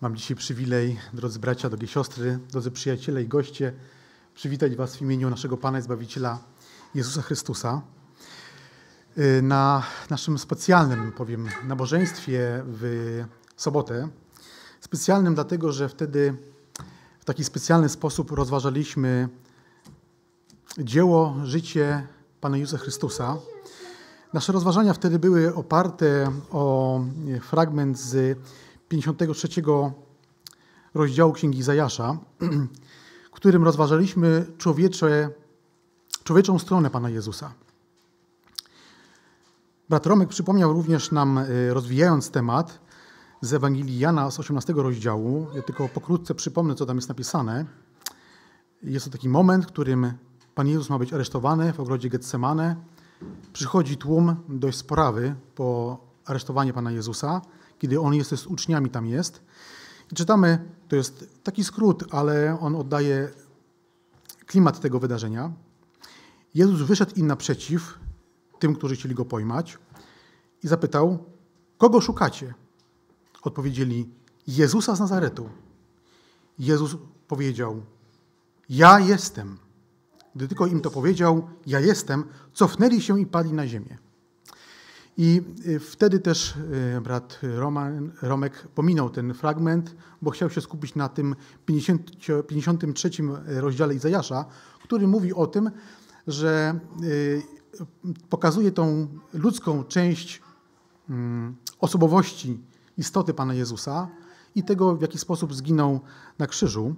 Mam dzisiaj przywilej, drodzy bracia, drogie siostry, drodzy przyjaciele i goście, przywitać Was w imieniu naszego Pana i Zbawiciela Jezusa Chrystusa. Y, na naszym specjalnym, powiem, nabożeństwie w sobotę. Specjalnym dlatego, że wtedy w taki specjalny sposób rozważaliśmy dzieło, życie Pana Jezusa Chrystusa. Nasze rozważania wtedy były oparte o fragment z 53 rozdziału Księgi Zajasza, w którym rozważaliśmy człowiecze, człowieczą stronę Pana Jezusa. Brat Romek przypomniał również nam, y, rozwijając temat z Ewangelii Jana z 18 rozdziału. Ja tylko pokrótce przypomnę, co tam jest napisane. Jest to taki moment, w którym Pan Jezus ma być aresztowany w ogrodzie Getsemane. Przychodzi tłum dość sporawy po aresztowanie Pana Jezusa kiedy on jest z uczniami tam jest. I czytamy, to jest taki skrót, ale on oddaje klimat tego wydarzenia. Jezus wyszedł im naprzeciw, tym, którzy chcieli go pojmać, i zapytał: Kogo szukacie? Odpowiedzieli: Jezusa z Nazaretu. Jezus powiedział: Ja jestem. Gdy tylko im to powiedział, ja jestem, cofnęli się i padli na ziemię. I y, wtedy też y, brat Roman, Romek pominął ten fragment, bo chciał się skupić na tym 50, 53 rozdziale Izajasza, który mówi o tym, że y, pokazuje tą ludzką część mm, osobowości, istoty Pana Jezusa i tego, w jaki sposób zginął na krzyżu.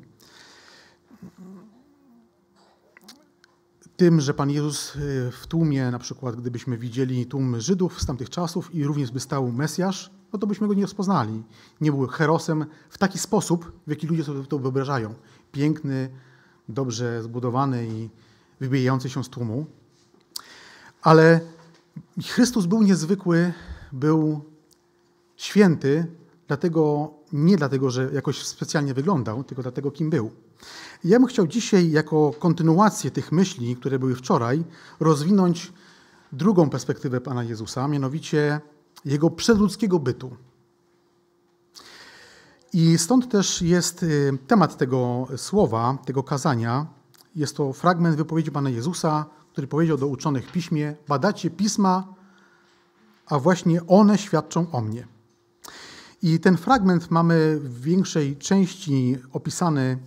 Tym, że Pan Jezus y, w tłumie, na przykład gdybyśmy widzieli tłum Żydów z tamtych czasów i również by stał Mesjasz, no to byśmy go nie rozpoznali. Nie był herosem w taki sposób, w jaki ludzie sobie to wyobrażają. Piękny, dobrze zbudowany i wybijający się z tłumu. Ale Chrystus był niezwykły, był święty, dlatego nie dlatego, że jakoś specjalnie wyglądał, tylko dlatego, kim był. Ja bym chciał dzisiaj, jako kontynuację tych myśli, które były wczoraj, rozwinąć drugą perspektywę Pana Jezusa, mianowicie Jego przedludzkiego bytu. I stąd też jest y, temat tego słowa, tego kazania. Jest to fragment wypowiedzi Pana Jezusa, który powiedział do uczonych w piśmie: Badacie pisma, a właśnie one świadczą o mnie. I ten fragment mamy w większej części opisany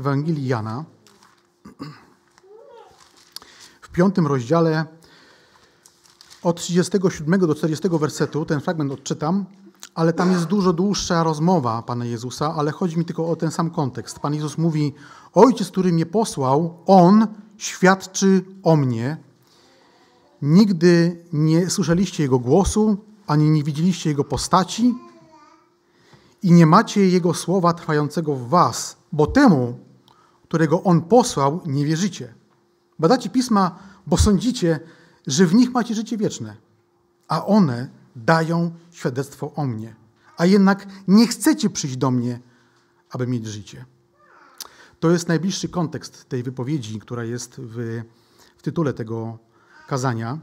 Ewangelii Jana. W piątym rozdziale od 37 do 40 wersetu, ten fragment odczytam, ale tam jest dużo dłuższa rozmowa Pana Jezusa, ale chodzi mi tylko o ten sam kontekst. Pan Jezus mówi, Ojciec, który mnie posłał, On świadczy o mnie. Nigdy nie słyszeliście Jego głosu, ani nie widzieliście Jego postaci, i nie macie Jego słowa trwającego w was, bo temu, którego On posłał, nie wierzycie. Badacie pisma, bo sądzicie, że w nich macie życie wieczne, a one dają świadectwo o mnie. A jednak nie chcecie przyjść do mnie, aby mieć życie. To jest najbliższy kontekst tej wypowiedzi, która jest w, w tytule tego kazania.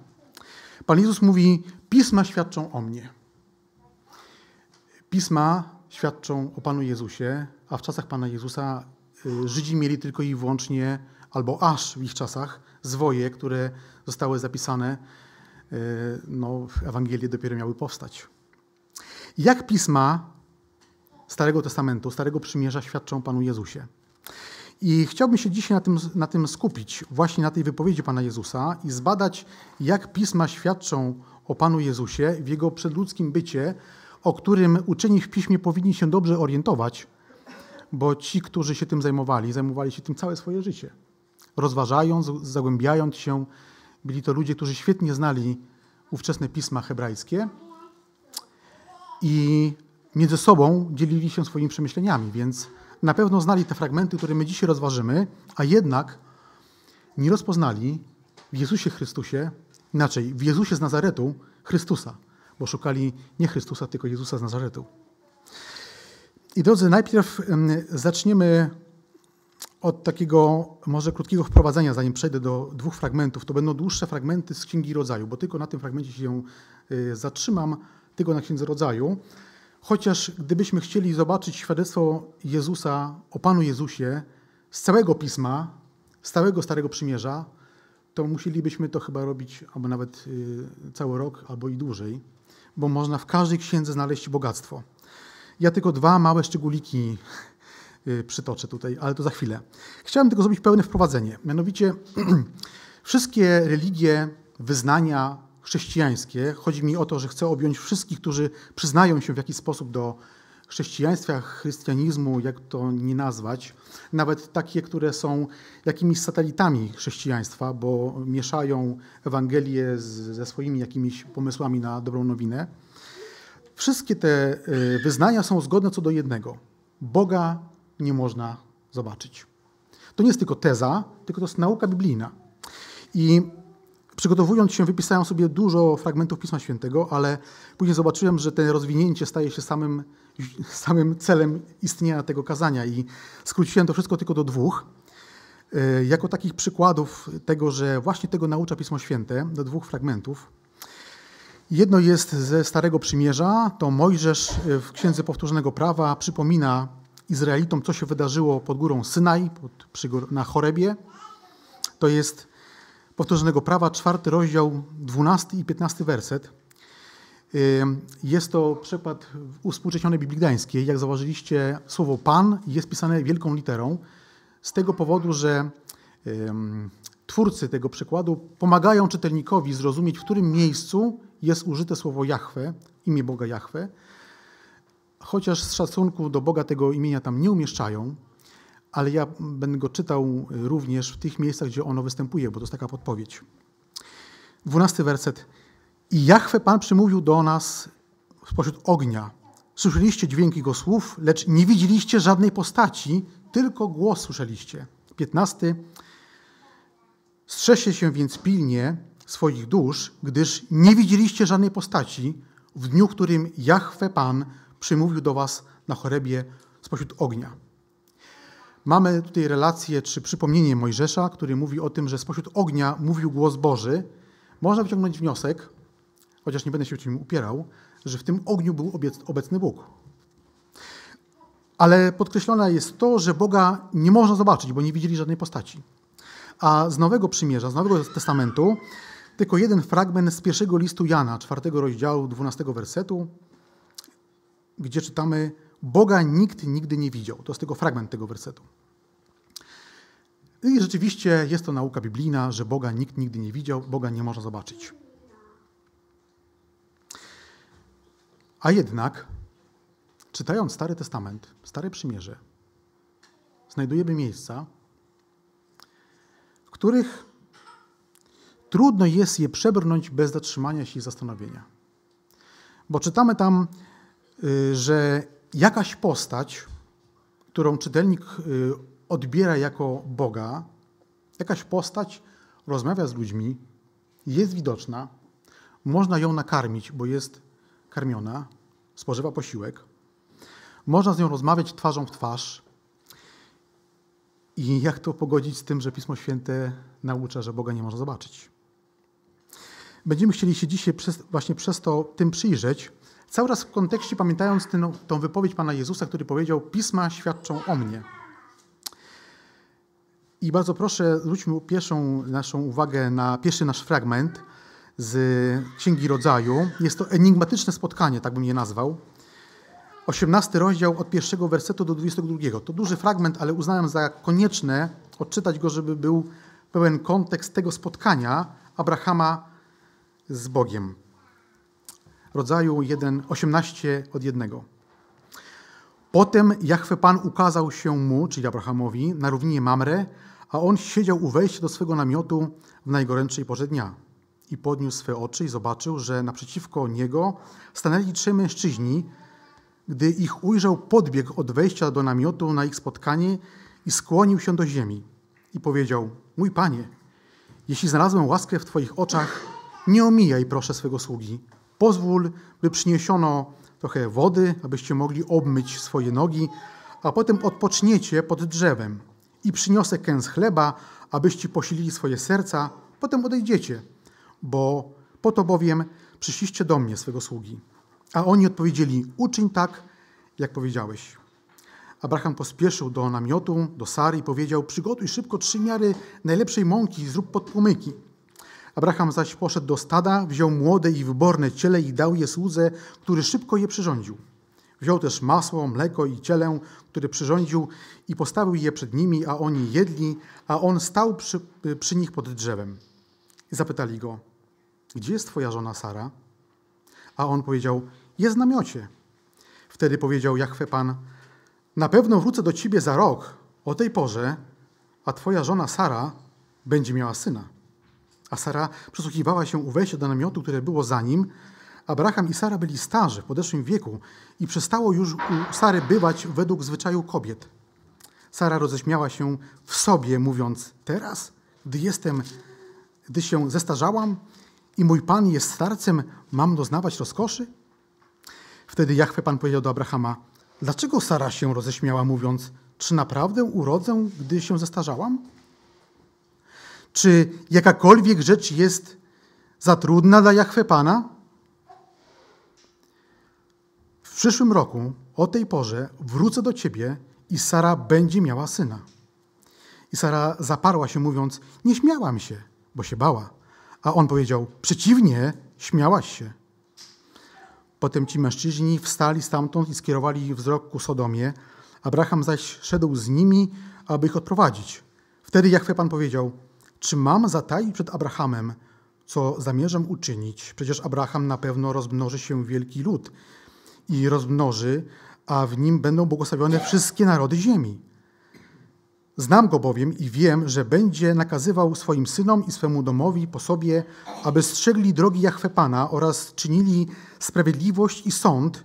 Pan Jezus mówi: Pisma świadczą o mnie. Pisma świadczą o Panu Jezusie, a w czasach Pana Jezusa Żydzi mieli tylko i wyłącznie, albo aż w ich czasach, zwoje, które zostały zapisane, y, no, Ewangelie dopiero miały powstać. Jak pisma Starego Testamentu, Starego Przymierza świadczą o Panu Jezusie? I chciałbym się dzisiaj na tym, na tym skupić, właśnie na tej wypowiedzi Pana Jezusa i zbadać, jak pisma świadczą o Panu Jezusie w Jego przedludzkim bycie, o którym uczeni w piśmie powinni się dobrze orientować, bo ci, którzy się tym zajmowali, zajmowali się tym całe swoje życie. Rozważając, zagłębiając się, byli to ludzie, którzy świetnie znali ówczesne pisma hebrajskie i między sobą dzielili się swoimi przemyśleniami, więc na pewno znali te fragmenty, które my dzisiaj rozważymy, a jednak nie rozpoznali w Jezusie Chrystusie, inaczej, w Jezusie z Nazaretu Chrystusa bo szukali nie Chrystusa, tylko Jezusa z Nazaretu. I drodzy, najpierw zaczniemy od takiego może krótkiego wprowadzenia, zanim przejdę do dwóch fragmentów. To będą dłuższe fragmenty z Księgi Rodzaju, bo tylko na tym fragmencie się y, zatrzymam, tylko na Księdze Rodzaju. Chociaż gdybyśmy chcieli zobaczyć świadectwo Jezusa o Panu Jezusie z całego pisma, z całego Starego Przymierza, to musielibyśmy to chyba robić albo nawet y, cały rok, albo i dłużej, bo można w każdej księdze znaleźć bogactwo. Ja tylko dwa małe szczególiki y, przytoczę tutaj, ale to za chwilę. Chciałem tylko zrobić pełne wprowadzenie. Mianowicie wszystkie religie, wyznania chrześcijańskie, chodzi mi o to, że chcę objąć wszystkich, którzy przyznają się w jakiś sposób do chrześcijaństwa, chrystianizmu, jak to nie nazwać, nawet takie, które są jakimiś satelitami chrześcijaństwa, bo mieszają Ewangelię z, ze swoimi jakimiś pomysłami na dobrą nowinę. Wszystkie te y, wyznania są zgodne co do jednego. Boga nie można zobaczyć. To nie jest tylko teza, tylko to jest nauka biblijna. I przygotowując się, wypisałem sobie dużo fragmentów Pisma Świętego, ale później zobaczyłem, że to rozwinięcie staje się samym, samym celem istnienia tego kazania i skróciłem to wszystko tylko do dwóch. Y, jako takich przykładów tego, że właśnie tego naucza Pismo Święte, do dwóch fragmentów. Jedno jest ze Starego Przymierza, to Mojżesz w Księdze Powtórzonego Prawa przypomina Izraelitom, co się wydarzyło pod górą Synaj, pod, na Chorebie. To jest Powtórzonego Prawa, czwarty rozdział, dwunasty i piętnasty werset. Jest to przykład uspółcześnionej Biblii Gdańskiej. Jak zauważyliście, słowo Pan jest pisane wielką literą z tego powodu, że twórcy tego przykładu pomagają czytelnikowi zrozumieć, w którym miejscu jest użyte słowo Jahwe, imię Boga Jahwe, chociaż z szacunku do Boga tego imienia tam nie umieszczają, ale ja będę go czytał również w tych miejscach, gdzie ono występuje, bo to jest taka podpowiedź. Dwunasty werset. I Jahwe Pan przymówił do nas spośród ognia. Słyszeliście dźwięk Jego słów, lecz nie widzieliście żadnej postaci, tylko głos słyszeliście. Piętnasty. Strzeżcie się więc pilnie swoich dusz, gdyż nie widzieliście żadnej postaci w dniu, którym Jahwe Pan przymówił do was na chorebie spośród ognia. Mamy tutaj relację czy przypomnienie Mojżesza, który mówi o tym, że spośród ognia mówił głos Boży. Można wyciągnąć wniosek, chociaż nie będę się w tym upierał, że w tym ogniu był obecny Bóg. Ale podkreślone jest to, że Boga nie można zobaczyć, bo nie widzieli żadnej postaci. A z Nowego Przymierza, z Nowego Testamentu, tylko jeden fragment z pierwszego listu Jana, czwartego rozdziału, dwunastego wersetu, gdzie czytamy: Boga nikt nigdy nie widział. To jest tylko fragment tego wersetu. I rzeczywiście jest to nauka biblijna, że Boga nikt nigdy nie widział, Boga nie można zobaczyć. A jednak, czytając Stary Testament, Stare Przymierze, znajdujemy miejsca, w których trudno jest je przebrnąć bez zatrzymania się i zastanowienia. Bo czytamy tam, y, że jakaś postać, którą czytelnik y, odbiera jako Boga, jakaś postać rozmawia z ludźmi, jest widoczna, można ją nakarmić, bo jest karmiona, spożywa posiłek, można z nią rozmawiać twarzą w twarz. I jak to pogodzić z tym, że Pismo Święte naucza, że Boga nie można zobaczyć? Będziemy chcieli się dzisiaj przez, właśnie przez to tym przyjrzeć, cały raz w kontekście pamiętając tę, tą wypowiedź Pana Jezusa, który powiedział: Pisma świadczą o mnie. I bardzo proszę, zwróćmy pierwszą naszą uwagę na pierwszy nasz fragment z Księgi Rodzaju. Jest to enigmatyczne spotkanie, tak bym je nazwał. 18 rozdział od pierwszego wersetu do 22. To duży fragment, ale uznałem za konieczne odczytać go, żeby był pełen kontekst tego spotkania Abrahama z Bogiem. Rodzaju 1, 18 od 1. Potem Jachwę Pan ukazał się mu, czyli Abrahamowi, na równinie Mamre, a on siedział u wejścia do swego namiotu w najgorętszej porze dnia. I podniósł swe oczy i zobaczył, że naprzeciwko niego stanęli trzej mężczyźni. Gdy ich ujrzał, podbiegł od wejścia do namiotu na ich spotkanie i skłonił się do ziemi. I powiedział: Mój panie, jeśli znalazłem łaskę w Twoich oczach, nie omijaj proszę swego sługi. Pozwól, by przyniesiono trochę wody, abyście mogli obmyć swoje nogi, a potem odpoczniecie pod drzewem i przyniosę kęs chleba, abyście posilili swoje serca, potem odejdziecie, bo po to bowiem przyszliście do mnie, swego sługi. A oni odpowiedzieli: Uczyń tak, jak powiedziałeś. Abraham pospieszył do namiotu, do Sary i powiedział: Przygotuj szybko trzy miary najlepszej mąki i zrób podpłomyki. Abraham zaś poszedł do stada, wziął młode i wyborne ciele i dał je słudze, który szybko je przyrządził. Wziął też masło, mleko i cielę, które przyrządził i postawił je przed nimi, a oni jedli, a on stał przy, przy nich pod drzewem. I zapytali go, gdzie jest twoja żona Sara? A on powiedział, jest w namiocie. Wtedy powiedział Jachwę Pan, na pewno wrócę do ciebie za rok o tej porze, a twoja żona Sara będzie miała syna. A Sara przysłuchiwała się u wejścia do namiotu, które było za nim. Abraham i Sara byli starzy, w podeszłym wieku i przestało już u Sary bywać według zwyczaju kobiet. Sara roześmiała się w sobie, mówiąc, teraz, gdy jestem, gdy się zestarzałam i mój Pan jest starcem, mam doznawać rozkoszy? Wtedy Jachwę Pan powiedział do Abrahama, dlaczego Sara się roześmiała, mówiąc, czy naprawdę urodzę, gdy się zestarzałam? Czy jakakolwiek rzecz jest za trudna dla Jachwę Pana? W przyszłym roku, o tej porze, wrócę do ciebie i Sara będzie miała syna. I Sara zaparła się, mówiąc: Nie śmiałam się, bo się bała. A on powiedział: Przeciwnie, śmiałaś się. Potem ci mężczyźni wstali stamtąd i skierowali wzrok ku Sodomie. Abraham zaś szedł z nimi, aby ich odprowadzić. Wtedy Jachwę Pan powiedział: Czy mam zataić przed Abrahamem, co zamierzam uczynić? Przecież Abraham na pewno rozmnoży się wielki lud i rozmnoży, a w nim będą błogosławione wszystkie narody ziemi. Znam go bowiem i wiem, że będzie nakazywał swoim synom i swemu domowi po sobie, aby strzegli drogi Jachwę Pana oraz czynili sprawiedliwość i sąd,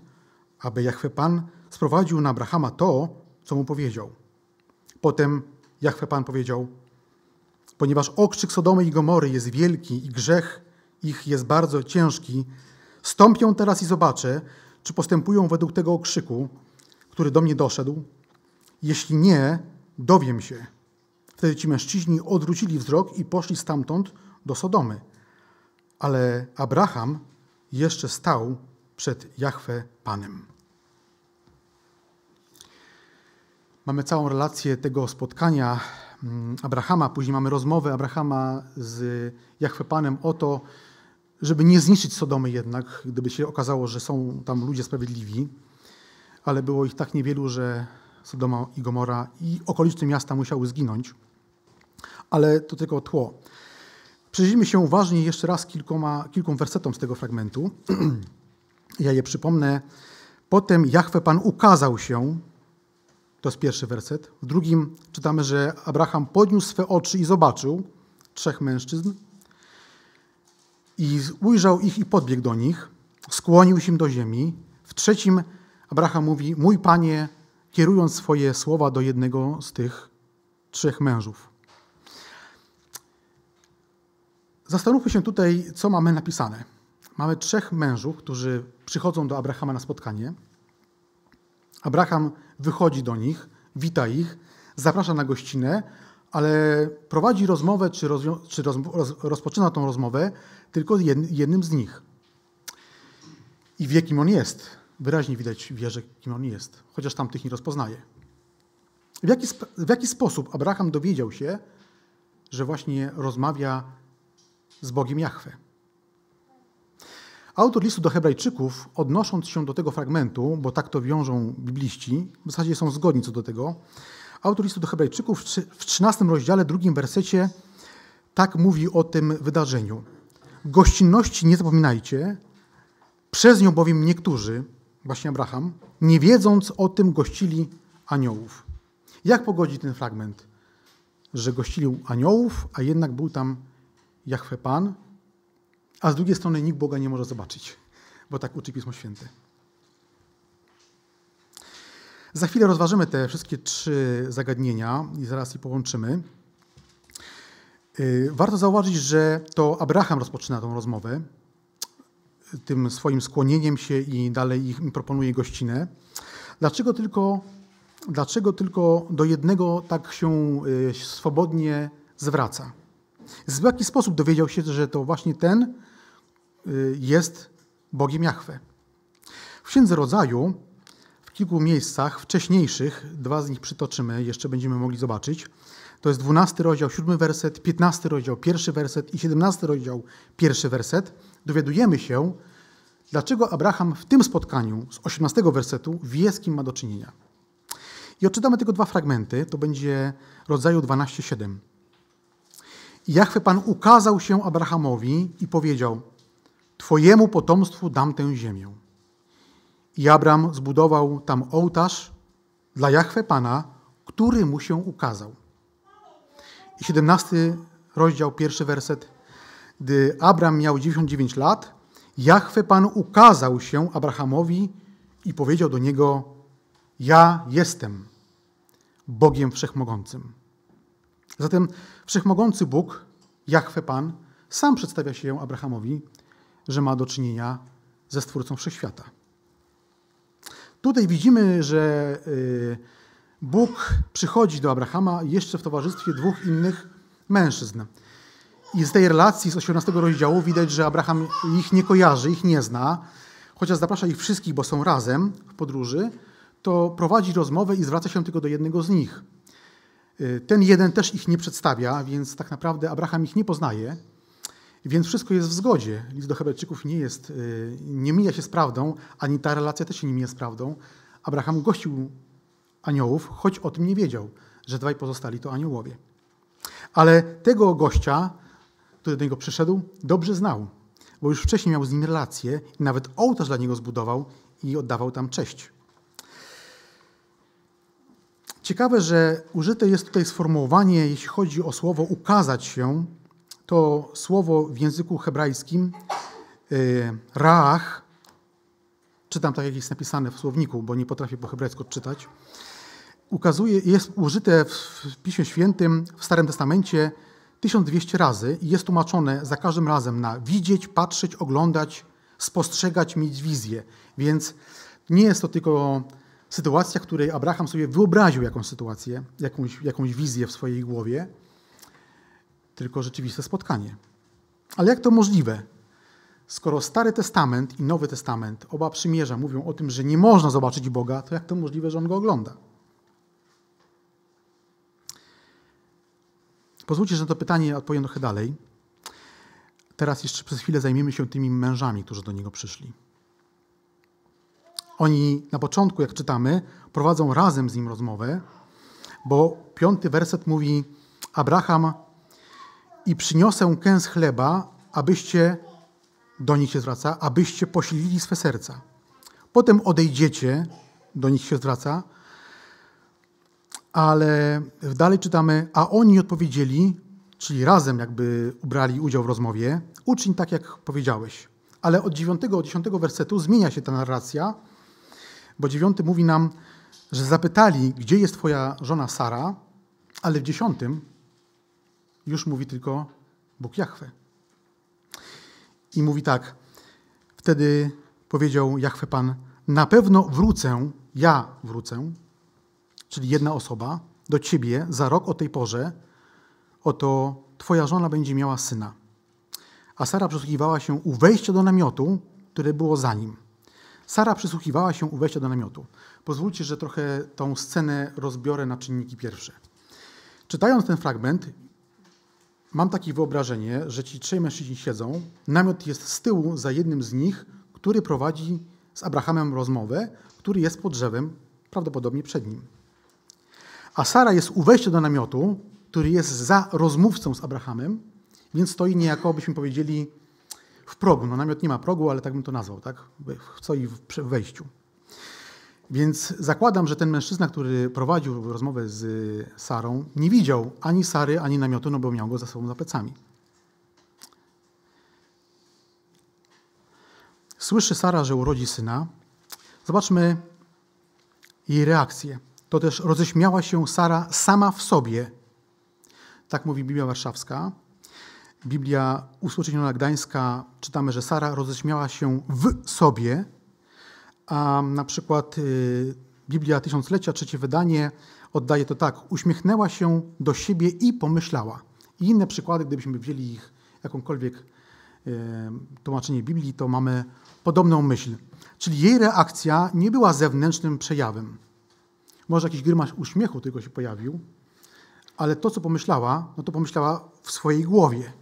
aby Jachwę Pan sprowadził na Abrahama to, co mu powiedział. Potem Jachwę Pan powiedział, ponieważ okrzyk Sodomy i Gomory jest wielki i grzech ich jest bardzo ciężki, stąpią teraz i zobaczę, czy postępują według tego okrzyku, który do mnie doszedł. Jeśli nie, dowiem się. Wtedy ci mężczyźni odwrócili wzrok i poszli stamtąd do Sodomy. Ale Abraham jeszcze stał przed Jahwe Panem. Mamy całą relację tego spotkania Abrahama, później mamy rozmowę Abrahama z Jahwe Panem o to, żeby nie zniszczyć Sodomy jednak, gdyby się okazało, że są tam ludzie sprawiedliwi, ale było ich tak niewielu, że Sodoma i Gomora i okoliczne miasta musiały zginąć. Ale to tylko tło. Przyjrzyjmy się uważnie jeszcze raz kilkoma, kilkom wersetom z tego fragmentu. ja je przypomnę. Potem Jachwę Pan ukazał się, to jest pierwszy werset. W drugim czytamy, że Abraham podniósł swe oczy i zobaczył trzech mężczyzn i ujrzał ich i podbiegł do nich, skłonił się do ziemi. W trzecim Abraham mówi, mój panie, kierując swoje słowa do jednego z tych trzech mężów. Zastanówmy się tutaj, co mamy napisane. Mamy trzech mężów, którzy przychodzą do Abrahama na spotkanie. Abraham wychodzi do nich, wita ich, zaprasza na gościnę, ale prowadzi rozmowę, czy, czy roz, rozpoczyna tą rozmowę tylko jednym z nich. I wie, kim on jest. Wyraźnie widać wierzę, kim on jest, chociaż tamtych nie rozpoznaje. W jaki, w jaki sposób Abraham dowiedział się, że właśnie rozmawia z Bogiem Jahwe? Autor listu do Hebrajczyków, odnosząc się do tego fragmentu, bo tak to wiążą bibliści, w zasadzie są zgodni co do tego, autor listu do Hebrajczyków w 13 rozdziale, drugim wersecie, tak mówi o tym wydarzeniu. Gościnności nie zapominajcie, przez nią bowiem niektórzy, właśnie Abraham, nie wiedząc o tym, gościli aniołów. Jak pogodzi ten fragment? Że gościli aniołów, a jednak był tam Jachwę Pan, a z drugiej strony nikt Boga nie może zobaczyć, bo tak uczy Pismo Święte. Za chwilę rozważymy te wszystkie trzy zagadnienia i zaraz je połączymy. Y, warto zauważyć, że to Abraham rozpoczyna tą rozmowę tym swoim skłonieniem się i dalej im proponuje gościnę. Dlaczego tylko, dlaczego tylko do jednego tak się y, swobodnie zwraca? W jaki sposób dowiedział się, że to właśnie ten jest Bogiem Jahwe? W Księdze Rodzaju w kilku miejscach wcześniejszych, dwa z nich przytoczymy, jeszcze będziemy mogli zobaczyć. To jest 12 rozdział, 7 werset, 15 rozdział, pierwszy werset i 17 rozdział, pierwszy werset. Dowiadujemy się, dlaczego Abraham w tym spotkaniu z 18 wersetu wie, z kim ma do czynienia. I odczytamy tylko dwa fragmenty, to będzie rodzaju 12:7. I Jachwę Pan ukazał się Abrahamowi i powiedział: Twojemu potomstwu dam tę ziemię. I Abram zbudował tam ołtarz dla Jachwę Pana, który mu się ukazał. I 17 rozdział, pierwszy werset. Gdy Abram miał 99 lat, Jachwę Pan ukazał się Abrahamowi i powiedział do niego: Ja jestem Bogiem Wszechmogącym. Zatem Wszechmogący Bóg, Jachwę Pan, sam przedstawia się Abrahamowi, że ma do czynienia ze Stwórcą Wszechświata. Tutaj widzimy, że y, Bóg przychodzi do Abrahama jeszcze w towarzystwie dwóch innych mężczyzn. I z tej relacji z 18 rozdziału widać, że Abraham ich nie kojarzy, ich nie zna, chociaż zaprasza ich wszystkich, bo są razem w podróży, to prowadzi rozmowę i zwraca się tylko do jednego z nich. Y, ten jeden też ich nie przedstawia, więc tak naprawdę Abraham ich nie poznaje, więc wszystko jest w zgodzie. List do Hebrajczyków nie jest, y, nie mija się z prawdą, ani ta relacja też się nie mija z prawdą. Abraham gościł aniołów, choć o tym nie wiedział, że dwaj pozostali to aniołowie. Ale tego gościa, który do niego przyszedł, dobrze znał, bo już wcześniej miał z nim relację i nawet ołtarz dla niego zbudował i oddawał tam cześć. Ciekawe, że użyte jest tutaj sformułowanie, jeśli chodzi o słowo ukazać się, to słowo w języku hebrajskim y, raach, czytam tak, jak jest napisane w słowniku, bo nie potrafię po hebrajsku odczytać, ukazuje, jest użyte w Piśmie Świętym w Starym Testamencie 1200 razy i jest tłumaczone za każdym razem na widzieć, patrzeć, oglądać, spostrzegać, mieć wizję. Więc nie jest to tylko sytuacja, w której Abraham sobie wyobraził jakąś sytuację, jakąś, jakąś wizję w swojej głowie, tylko rzeczywiste spotkanie. Ale jak to możliwe? Skoro Stary Testament i Nowy Testament, oba przymierza, mówią o tym, że nie można zobaczyć Boga, to jak to możliwe, że on go ogląda? Pozwólcie, że na to pytanie odpowiem trochę dalej. Teraz jeszcze przez chwilę zajmiemy się tymi mężami, którzy do niego przyszli. Oni na początku, jak czytamy, prowadzą razem z nim rozmowę, bo piąty werset mówi: Abraham, i przyniosę kęs chleba, abyście, do nich się zwraca, abyście posilili swe serca. Potem odejdziecie, do nich się zwraca, ale dalej czytamy, a oni odpowiedzieli, czyli razem jakby ubrali udział w rozmowie, uczyń tak, jak powiedziałeś. Ale od 9 do 10 wersetu zmienia się ta narracja, bo 9 mówi nam, że zapytali, gdzie jest twoja żona Sara, ale w 10 już mówi tylko Bóg Jahwe. I mówi tak, wtedy powiedział Jahwe Pan, na pewno wrócę, ja wrócę, czyli jedna osoba, do ciebie za rok o tej porze, oto twoja żona będzie miała syna. A Sara przysłuchiwała się u wejścia do namiotu, które było za nim. Sara przysłuchiwała się u wejścia do namiotu. Pozwólcie, że trochę tą scenę rozbiorę na czynniki pierwsze. Czytając ten fragment, mam takie wyobrażenie, że ci trzej mężczyźni siedzą, namiot jest z tyłu za jednym z nich, który prowadzi z Abrahamem rozmowę, który jest pod drzewem, prawdopodobnie przed nim. A Sara jest u wejścia do namiotu, który jest za rozmówcą z Abrahamem, więc stoi niejako, byśmy powiedzieli, w progu. No namiot nie ma progu, ale tak bym to nazwał, tak? Stoi w wejściu. Więc zakładam, że ten mężczyzna, który prowadził rozmowę z Sarą, nie widział ani Sary, ani namiotu, no bo miał go za sobą za plecami. Słyszy Sara, że urodzi syna. Zobaczmy jej reakcję. To też roześmiała się Sara sama w sobie. Tak mówi Biblia Warszawska. Biblia Uspoczyniona Gdańska czytamy, że Sara roześmiała się w sobie, a na przykład y, Biblia Tysiąclecia, trzecie wydanie, oddaje to tak. Uśmiechnęła się do siebie i pomyślała. I inne przykłady, gdybyśmy wzięli ich jakąkolwiek y, tłumaczenie Biblii, to mamy podobną myśl. Czyli jej reakcja nie była zewnętrznym przejawem. Może jakiś grymasz uśmiechu tylko się pojawił, ale to, co pomyślała, no to pomyślała w swojej głowie.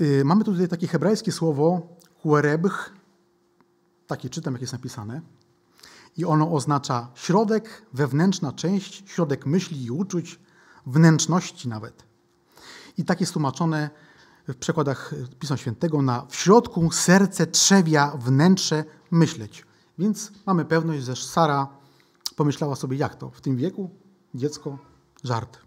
Y, mamy tutaj takie hebrajskie słowo huerebch, takie czytam, jak jest napisane. I ono oznacza środek, wewnętrzna część, środek myśli i uczuć, wnętrzności nawet. I tak jest tłumaczone w przekładach Pisma Świętego na w środku serce trzewia wnętrze myśleć. Więc mamy pewność, że Sara pomyślała sobie, jak to w tym wieku dziecko, żart.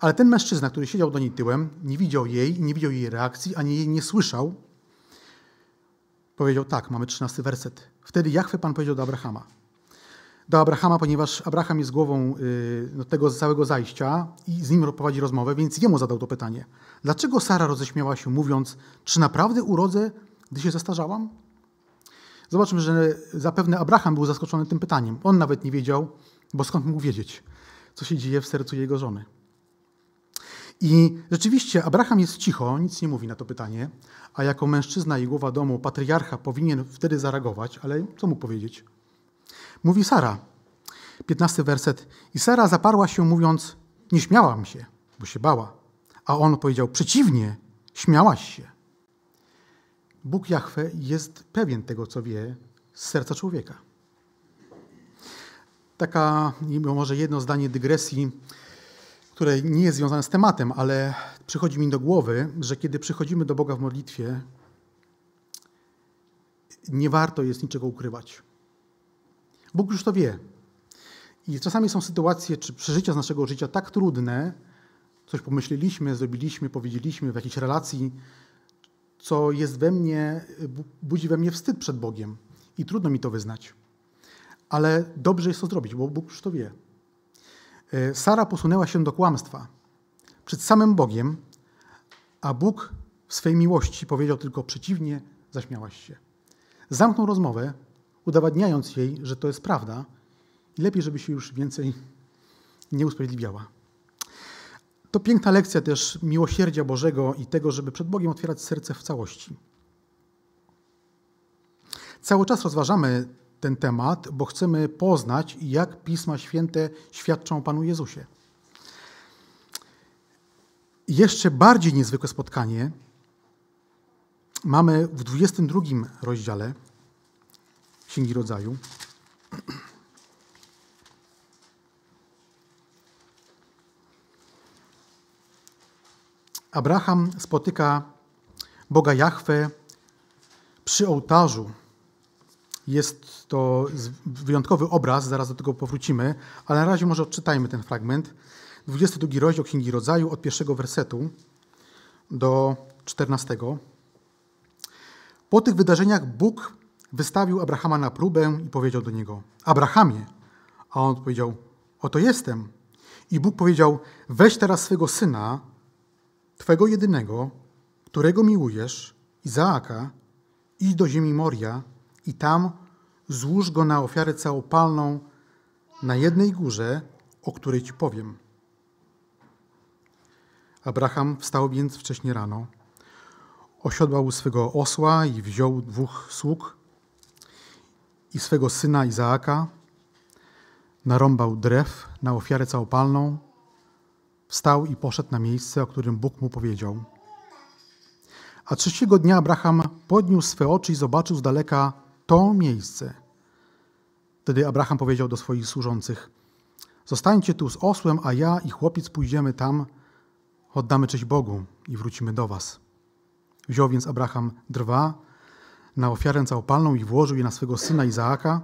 Ale ten mężczyzna, który siedział do niej tyłem, nie widział jej, nie widział jej reakcji, ani jej nie słyszał. Powiedział tak, mamy trzynasty werset. Wtedy Jachwę Pan powiedział do Abrahama. Do Abrahama, ponieważ Abraham jest głową y, no, tego całego zajścia i z nim prowadzi rozmowę, więc jemu zadał to pytanie. Dlaczego Sara roześmiała się, mówiąc, czy naprawdę urodzę, gdy się zestarzałam? Zobaczmy, że zapewne Abraham był zaskoczony tym pytaniem. On nawet nie wiedział, bo skąd mógł wiedzieć, co się dzieje w sercu jego żony. I rzeczywiście Abraham jest cicho, nic nie mówi na to pytanie, a jako mężczyzna i głowa domu, patriarcha powinien wtedy zareagować, ale co mu powiedzieć? Mówi Sara, 15 werset. I Sara zaparła się, mówiąc: Nie śmiałam się, bo się bała. A on powiedział: Przeciwnie, śmiałaś się. Bóg Jahwe jest pewien tego, co wie z serca człowieka. Taka, może jedno zdanie dygresji, które nie jest związane z tematem, ale przychodzi mi do głowy, że kiedy przychodzimy do Boga w modlitwie, nie warto jest niczego ukrywać. Bóg już to wie. I czasami są sytuacje czy przeżycia z naszego życia tak trudne, coś pomyśleliśmy, zrobiliśmy, powiedzieliśmy w jakiejś relacji, co jest we mnie, budzi we mnie wstyd przed Bogiem i trudno mi to wyznać. Ale dobrze jest to zrobić, bo Bóg już to wie. E, Sara posunęła się do kłamstwa przed samym Bogiem, a Bóg w swej miłości powiedział tylko przeciwnie, zaśmiałaś się. Zamknął rozmowę, udowadniając jej, że to jest prawda i lepiej, żeby się już więcej nie usprawiedliwiała. To piękna lekcja też miłosierdzia Bożego i tego, żeby przed Bogiem otwierać serce w całości. Cały czas rozważamy ten temat, bo chcemy poznać, jak Pisma Święte świadczą o Panu Jezusie. Jeszcze bardziej niezwykłe spotkanie mamy w 22 rozdziale Księgi Rodzaju. Abraham spotyka Boga Jahwe przy ołtarzu. Jest to wyjątkowy obraz, zaraz do tego powrócimy, ale na razie może odczytajmy ten fragment. 22 rozdział Księgi Rodzaju od pierwszego wersetu do 14. Po tych wydarzeniach Bóg wystawił Abrahama na próbę i powiedział do niego: Abrahamie. A on odpowiedział: Oto jestem. I Bóg powiedział: Weź teraz swego syna, twego jedynego, którego miłujesz, Izaaka, idź do ziemi Moria i tam złóż go na ofiarę całopalną na jednej górze, o której ci powiem. Abraham wstał więc wcześnie rano, osiodłał swego osła i wziął dwóch sług i swego syna Izaaka, narąbał drew na ofiarę całopalną, wstał i poszedł na miejsce, o którym Bóg mu powiedział. A trzeciego dnia Abraham podniósł swe oczy i zobaczył z daleka to miejsce. Wtedy Abraham powiedział do swoich służących: Zostańcie tu z osłem, a ja i chłopiec pójdziemy tam, oddamy cześć Bogu i wrócimy do was. Wziął więc Abraham drwa, na ofiarę całopalną i włożył je na swego syna Izaaka.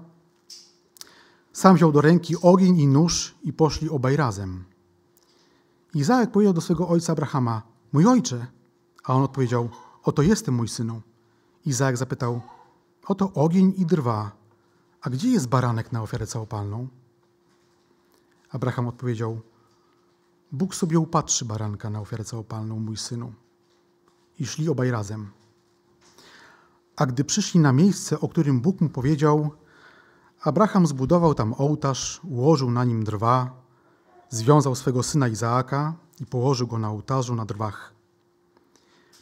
Sam wziął do ręki ogień i nóż i poszli obaj razem. Izaak powiedział do swego ojca Abrahama, mój ojcze. A on odpowiedział, oto jestem mój synu. Izaak zapytał, oto ogień i drwa, a gdzie jest baranek na ofiarę całopalną? Abraham odpowiedział, Bóg sobie upatrzy baranka na ofiarę całopalną, mój synu. I szli obaj razem. A gdy przyszli na miejsce, o którym Bóg mu powiedział, Abraham zbudował tam ołtarz, ułożył na nim drwa, związał swego syna Izaaka i położył go na ołtarzu na drwach.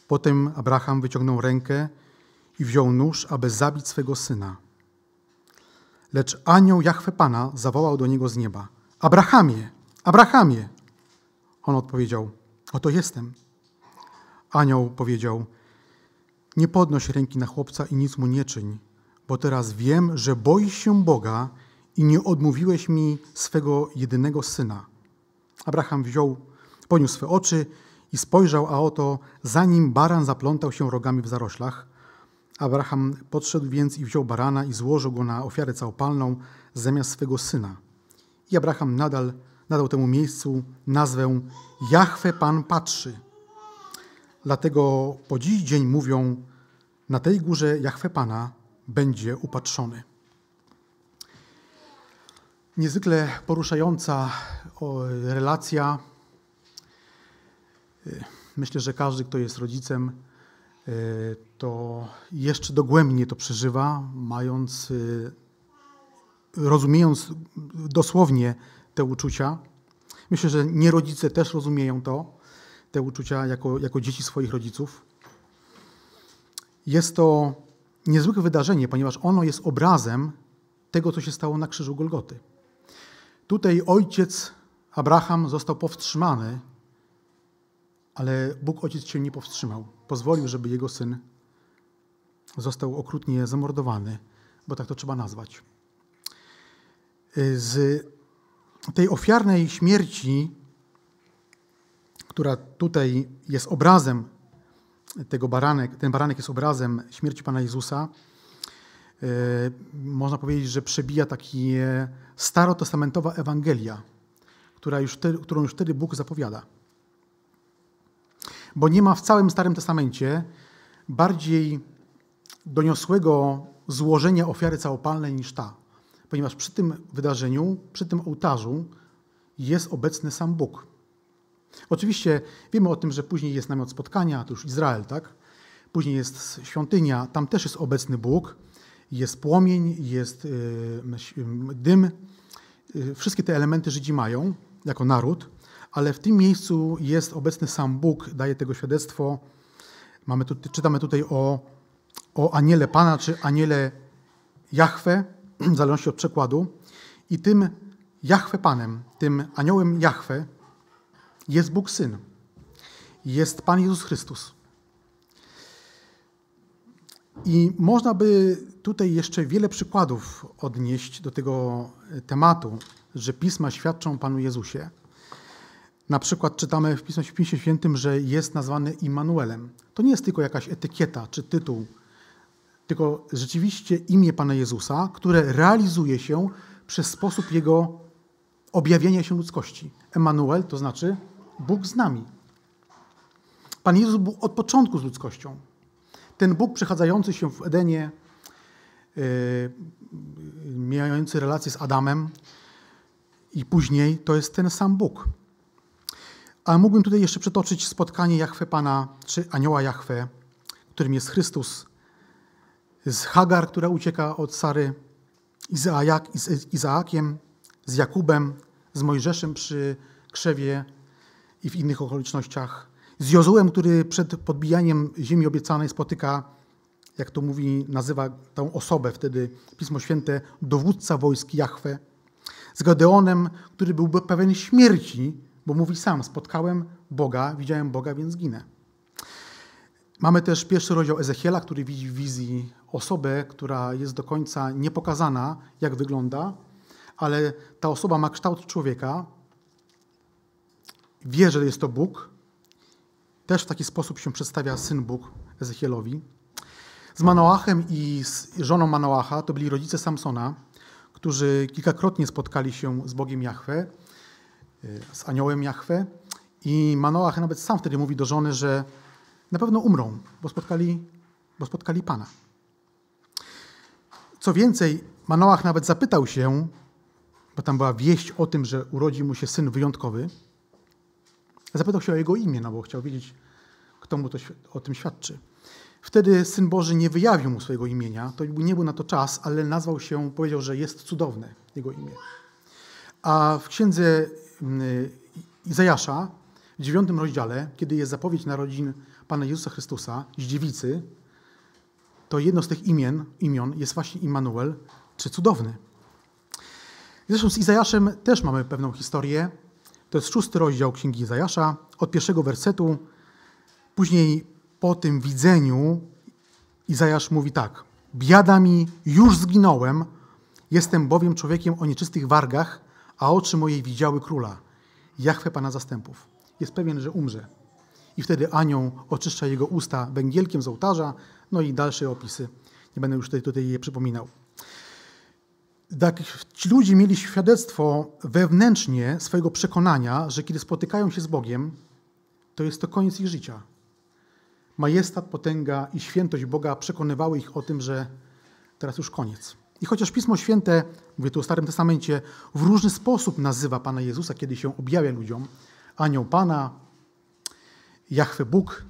Potem Abraham wyciągnął rękę i wziął nóż, aby zabić swego syna. Lecz anioł Jachwę Pana zawołał do niego z nieba. Abrahamie, Abrahamie! On odpowiedział, oto jestem. Anioł powiedział, nie podnoś ręki na chłopca i nic mu nie czyń, bo teraz wiem, że boisz się Boga i nie odmówiłeś mi swego jedynego syna. Abraham wziął, poniósł swe oczy i spojrzał, a oto za nim baran zaplątał się rogami w zaroślach. Abraham podszedł więc i wziął barana i złożył go na ofiarę całopalną zamiast swego syna. I Abraham nadal nadał temu miejscu nazwę Jahwe Pan patrzy. Dlatego po dziś dzień mówią, na tej górze Jahwe Pana będzie upatrzony. Niezwykle poruszająca relacja. Myślę, że każdy, kto jest rodzicem, to jeszcze dogłębnie to przeżywa, mając, rozumiejąc dosłownie te uczucia. Myślę, że nie rodzice też rozumieją to, te uczucia jako, jako dzieci swoich rodziców. Jest to niezwykłe wydarzenie, ponieważ ono jest obrazem tego, co się stało na krzyżu Golgoty. Tutaj ojciec Abraham został powstrzymany, ale Bóg ojciec się nie powstrzymał. Pozwolił, żeby jego syn został okrutnie zamordowany, bo tak to trzeba nazwać. Z tej ofiarnej śmierci, która tutaj jest obrazem tego baranek, ten baranek jest obrazem śmierci Pana Jezusa, e, można powiedzieć, że przebija taki starotestamentowa Ewangelia, która już wtedy, którą już wtedy Bóg zapowiada. Bo nie ma w całym Starym Testamencie bardziej doniosłego złożenia ofiary całopalnej niż ta ponieważ przy tym wydarzeniu, przy tym ołtarzu jest obecny sam Bóg. Oczywiście wiemy o tym, że później jest namiot spotkania, to już Izrael, tak? Później jest świątynia, tam też jest obecny Bóg, jest płomień, jest y, dym. Y, wszystkie te elementy Żydzi mają jako naród, ale w tym miejscu jest obecny sam Bóg, daje tego świadectwo. Mamy tu, czytamy tutaj o, o aniele Pana, czy aniele Jahwe, w zależności od przekładu. I tym Jahwe Panem, tym aniołem Jahwe jest Bóg Syn. Jest Pan Jezus Chrystus. I można by tutaj jeszcze wiele przykładów odnieść do tego tematu, że pisma świadczą Panu Jezusie. Na przykład czytamy w Piśmie Świętym, że jest nazwany Immanuelem. To nie jest tylko jakaś etykieta czy tytuł tylko rzeczywiście imię Pana Jezusa, które realizuje się przez sposób Jego objawienia się ludzkości. Emanuel to znaczy Bóg z nami. Pan Jezus był od początku z ludzkością. Ten Bóg przechadzający się w Edenie, yy, mający relacje z Adamem i później to jest ten sam Bóg. Ale mógłbym tutaj jeszcze przytoczyć spotkanie Jachwę Pana, czy anioła Jachwę, którym jest Chrystus, z Hagar, która ucieka od Sary, z Izaakiem, z Jakubem, z Mojżeszem przy krzewie i w innych okolicznościach, z Jozułem, który przed podbijaniem ziemi obiecanej spotyka, jak to mówi, nazywa tę osobę wtedy Pismo Święte, dowódca wojsk Jahwe, z Gedeonem, który byłby pewien śmierci, bo mówi sam, spotkałem Boga, widziałem Boga, więc ginę. Mamy też pierwszy rozdział Ezechiela, który widzi w wizji osobę, która jest do końca niepokazana, jak wygląda, ale ta osoba ma kształt człowieka, wie, że jest to Bóg. Też w taki sposób się przedstawia syn Bóg Ezechielowi. Z Manoachem i z żoną Manoacha to byli rodzice Samsona, którzy kilkakrotnie spotkali się z Bogiem Jahwe, z aniołem Jahwe. I Manoach nawet sam wtedy mówi do żony, że na pewno umrą, bo spotkali, bo spotkali Pana. Co więcej, Manoach nawet zapytał się, bo tam była wieść o tym, że urodzi mu się syn wyjątkowy, zapytał się o jego imię, no bo chciał wiedzieć, kto mu to, o tym świadczy. Wtedy Syn Boży nie wyjawił mu swojego imienia, to nie był na to czas, ale nazwał się, powiedział, że jest cudowne jego imię. A w księdze Izajasza, w dziewiątym rozdziale, kiedy jest zapowiedź narodzin Pana Jezusa Chrystusa z dziewicy, to jedno z tych imion, imion jest właśnie Immanuel, czy cudowny. Zresztą z Izajaszem też mamy pewną historię. To jest szósty rozdział Księgi Izajasza, od pierwszego wersetu. Później po tym widzeniu Izajasz mówi tak. Biada mi, już zginąłem, jestem bowiem człowiekiem o nieczystych wargach, a oczy moje widziały króla, Jachwę Pana zastępów. Jest pewien, że umrze. I wtedy anioł oczyszcza jego usta węgielkiem z ołtarza, no i dalsze opisy. Nie będę już tutaj, tutaj je przypominał. Tak, ci ludzie mieli świadectwo wewnętrznie swojego przekonania, że kiedy spotykają się z Bogiem, to jest to koniec ich życia. Majestat, potęga i świętość Boga przekonywały ich o tym, że teraz już koniec. I chociaż Pismo Święte, mówię tu o Starym Testamencie, w różny sposób nazywa Pana Jezusa, kiedy się objawia ludziom, anioł Pana, Jachwę Bóg,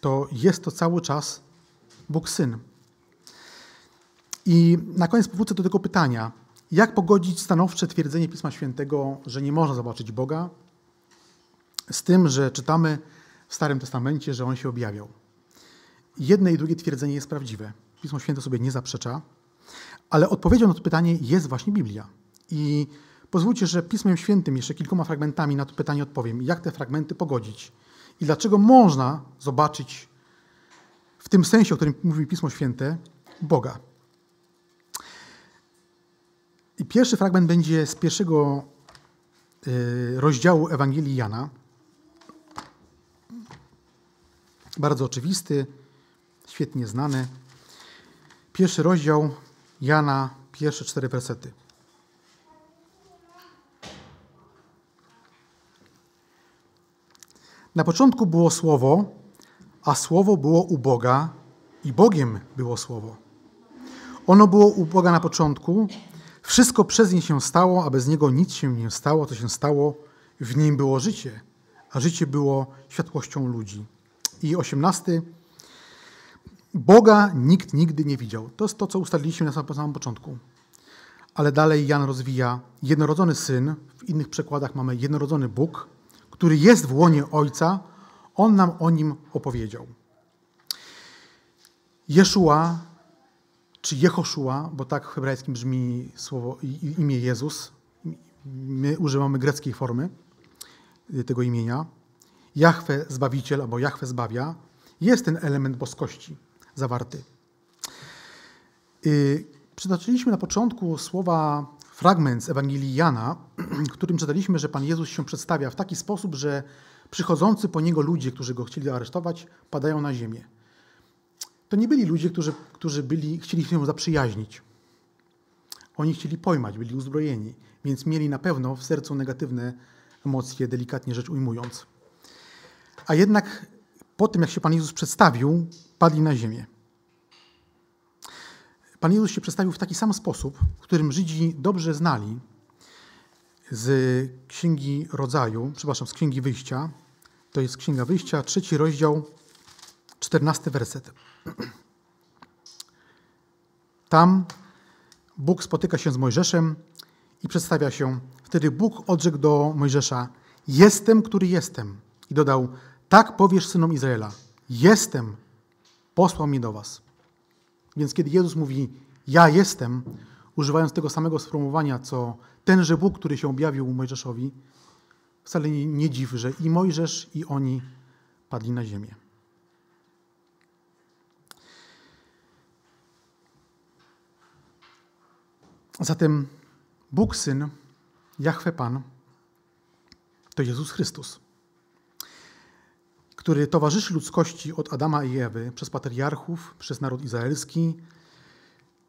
to jest to cały czas Bóg Syn. I na koniec powrócę do tego pytania. Jak pogodzić stanowcze twierdzenie Pisma Świętego, że nie można zobaczyć Boga, z tym, że czytamy w Starym Testamencie, że On się objawiał? Jedne i drugie twierdzenie jest prawdziwe. Pismo Święte sobie nie zaprzecza, ale odpowiedzią na to pytanie jest właśnie Biblia. I pozwólcie, że Pismem Świętym jeszcze kilkoma fragmentami na to pytanie odpowiem. Jak te fragmenty pogodzić? I dlaczego można zobaczyć w tym sensie, o którym mówi Pismo Święte, Boga? I pierwszy fragment będzie z pierwszego y, rozdziału Ewangelii Jana. Bardzo oczywisty, świetnie znany. Pierwszy rozdział Jana, pierwsze cztery wersety. Na początku było Słowo, a Słowo było u Boga i Bogiem było Słowo. Ono było u Boga na początku, wszystko przez nie się stało, a bez niego nic się nie stało, to się stało. W nim było życie, a życie było światłością ludzi. I osiemnasty. Boga nikt nigdy nie widział. To jest to, co ustaliliśmy na samym początku. Ale dalej Jan rozwija jednorodzony syn, w innych przekładach mamy jednorodzony Bóg, który jest w łonie Ojca, on nam o nim opowiedział. Jeszua czy Jehoszua, bo tak w hebrajskim brzmi słowo, imię Jezus. My używamy greckiej formy tego imienia. Jahwe Zbawiciel albo Jahwe Zbawia. Jest ten element boskości zawarty. Y, przytoczyliśmy na początku słowa fragment z Ewangelii Jana, w którym czytaliśmy, że Pan Jezus się przedstawia w taki sposób, że przychodzący po Niego ludzie, którzy Go chcieli aresztować, padają na ziemię to nie byli ludzie, którzy, którzy byli, chcieli się zaprzyjaźnić. Oni chcieli pojmać, byli uzbrojeni, więc mieli na pewno w sercu negatywne emocje, delikatnie rzecz ujmując. A jednak po tym, jak się Pan Jezus przedstawił, padli na ziemię. Pan Jezus się przedstawił w taki sam sposób, w którym Żydzi dobrze znali z Księgi Rodzaju, przepraszam, z Księgi Wyjścia. To jest Księga Wyjścia, trzeci rozdział, czternasty werset. Tam Bóg spotyka się z Mojżeszem i przedstawia się. Wtedy Bóg odrzekł do Mojżesza: Jestem, który jestem. I dodał: Tak powiesz synom Izraela: Jestem, posłał mnie do was. Więc kiedy Jezus mówi: Ja jestem, używając tego samego sformułowania, co tenże Bóg, który się objawił Mojżeszowi, wcale nie, nie dziw, że i Mojżesz, i oni padli na ziemię. Zatem Bóg Syn, Jahwe Pan, to Jezus Chrystus, który towarzyszy ludzkości od Adama i Ewy przez patriarchów, przez naród izraelski,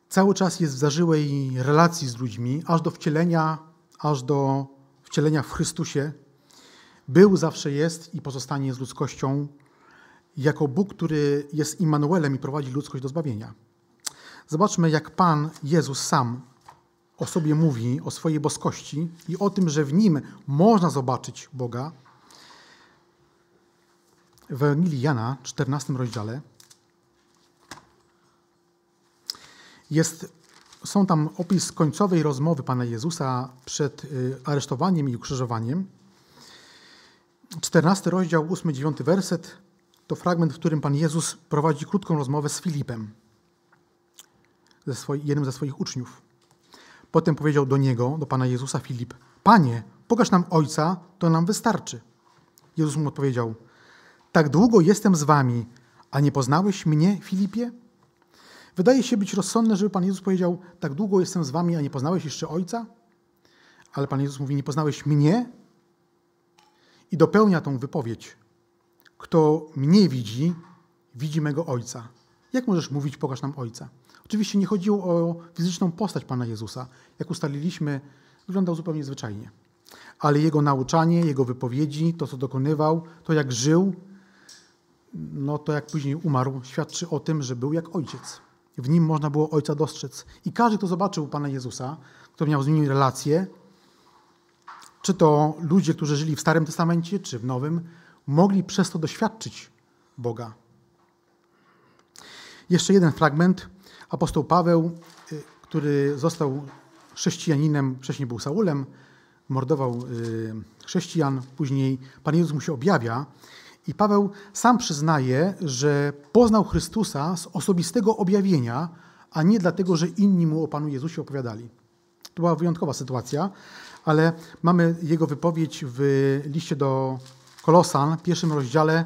cały czas jest w zażyłej relacji z ludźmi, aż do wcielenia, aż do wcielenia w Chrystusie. Był, zawsze jest i pozostanie z ludzkością jako Bóg, który jest Immanuelem i prowadzi ludzkość do zbawienia. Zobaczmy, jak Pan Jezus sam o sobie mówi, o swojej boskości i o tym, że w nim można zobaczyć Boga, w Ewangelii Jana, 14 rozdziale, jest, są tam opis końcowej rozmowy Pana Jezusa przed y, aresztowaniem i ukrzyżowaniem. 14 rozdział, 8-9 werset. to fragment, w którym Pan Jezus prowadzi krótką rozmowę z Filipem, ze swoi, jednym ze swoich uczniów. Potem powiedział do niego, do Pana Jezusa Filip, Panie, pokaż nam Ojca, to nam wystarczy. Jezus mu odpowiedział, tak długo jestem z wami, a nie poznałeś mnie, Filipie? Wydaje się być rozsądne, żeby Pan Jezus powiedział, tak długo jestem z wami, a nie poznałeś jeszcze Ojca? Ale Pan Jezus mówi, nie poznałeś mnie? I dopełnia tą wypowiedź. Kto mnie widzi, widzi mego Ojca. Jak możesz mówić, pokaż nam Ojca? Oczywiście nie chodziło o fizyczną postać Pana Jezusa. Jak ustaliliśmy, wyglądał zupełnie zwyczajnie. Ale Jego nauczanie, Jego wypowiedzi, to co dokonywał, to jak żył, no to jak później umarł, świadczy o tym, że był jak Ojciec. W nim można było Ojca dostrzec. I każdy, kto zobaczył Pana Jezusa, kto miał z nim relacje, czy to ludzie, którzy żyli w Starym Testamencie, czy w Nowym, mogli przez to doświadczyć Boga. Jeszcze jeden fragment. Apostoł Paweł, y, który został chrześcijaninem, wcześniej był Saulem, mordował y, chrześcijan, później Pan Jezus mu się objawia. I Paweł sam przyznaje, że poznał Chrystusa z osobistego objawienia, a nie dlatego, że inni mu o Panu Jezusie opowiadali. To była wyjątkowa sytuacja, ale mamy jego wypowiedź w liście do Kolosan, pierwszym rozdziale,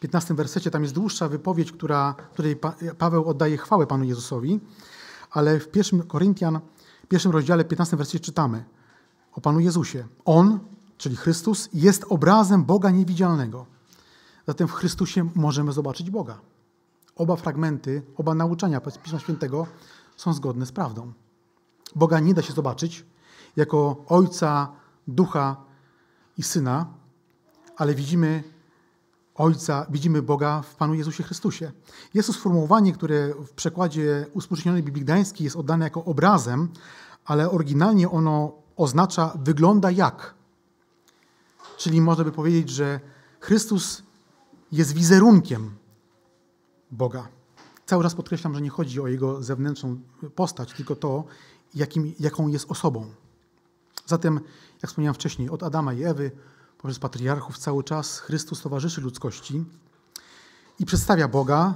15 wersecie. Tam jest dłuższa wypowiedź, która, której Paweł oddaje chwałę Panu Jezusowi, ale w pierwszym Koryntian, pierwszym rozdziale, 15 wersecie czytamy o Panu Jezusie. On, czyli Chrystus, jest obrazem Boga niewidzialnego. Zatem w Chrystusie możemy zobaczyć Boga. Oba fragmenty, oba nauczania Pisma Świętego są zgodne z prawdą. Boga nie da się zobaczyć jako Ojca, Ducha i Syna, ale widzimy Ojca, widzimy Boga w Panu Jezusie Chrystusie. Jest to sformułowanie, które w przekładzie uspółcześnionej Biblii Gdańskiej jest oddane jako obrazem, ale oryginalnie ono oznacza wygląda jak. Czyli można by powiedzieć, że Chrystus jest wizerunkiem Boga. Cały czas podkreślam, że nie chodzi o jego zewnętrzną postać, tylko to, jakim, jaką jest osobą. Zatem, jak wspomniałem wcześniej, od Adama i Ewy, poprzez patriarchów cały czas Chrystus towarzyszy ludzkości i przedstawia Boga,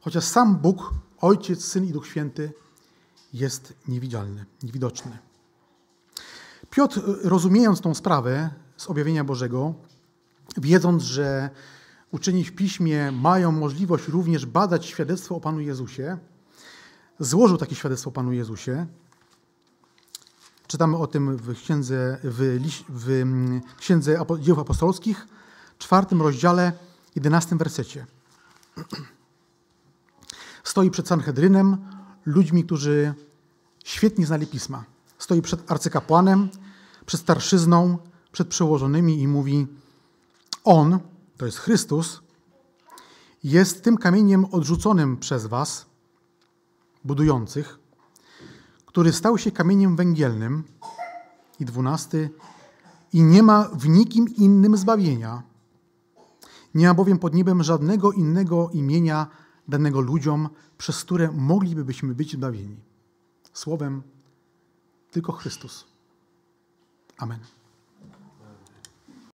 chociaż sam Bóg, Ojciec, Syn i Duch Święty jest niewidzialny, niewidoczny. Piotr, rozumiejąc tą sprawę z objawienia Bożego, wiedząc, że uczeni w piśmie mają możliwość również badać świadectwo o Panu Jezusie, złożył takie świadectwo o Panu Jezusie. Czytamy o tym w księdze, w, w mm, księdze Dzieł Apostolskich, czwartym rozdziale, jedenastym wersecie. Stoi przed Sanhedrynem, ludźmi, którzy świetnie znali pisma. Stoi przed arcykapłanem, przed starszyzną, przed przełożonymi i mówi: On, to jest Chrystus, jest tym kamieniem odrzuconym przez Was, budujących, który stał się kamieniem węgielnym. I dwunasty, i nie ma w nikim innym zbawienia. Nie ma bowiem pod niebem żadnego innego imienia danego ludziom, przez które moglibyśmy być zbawieni. Słowem tylko Chrystus. Amen.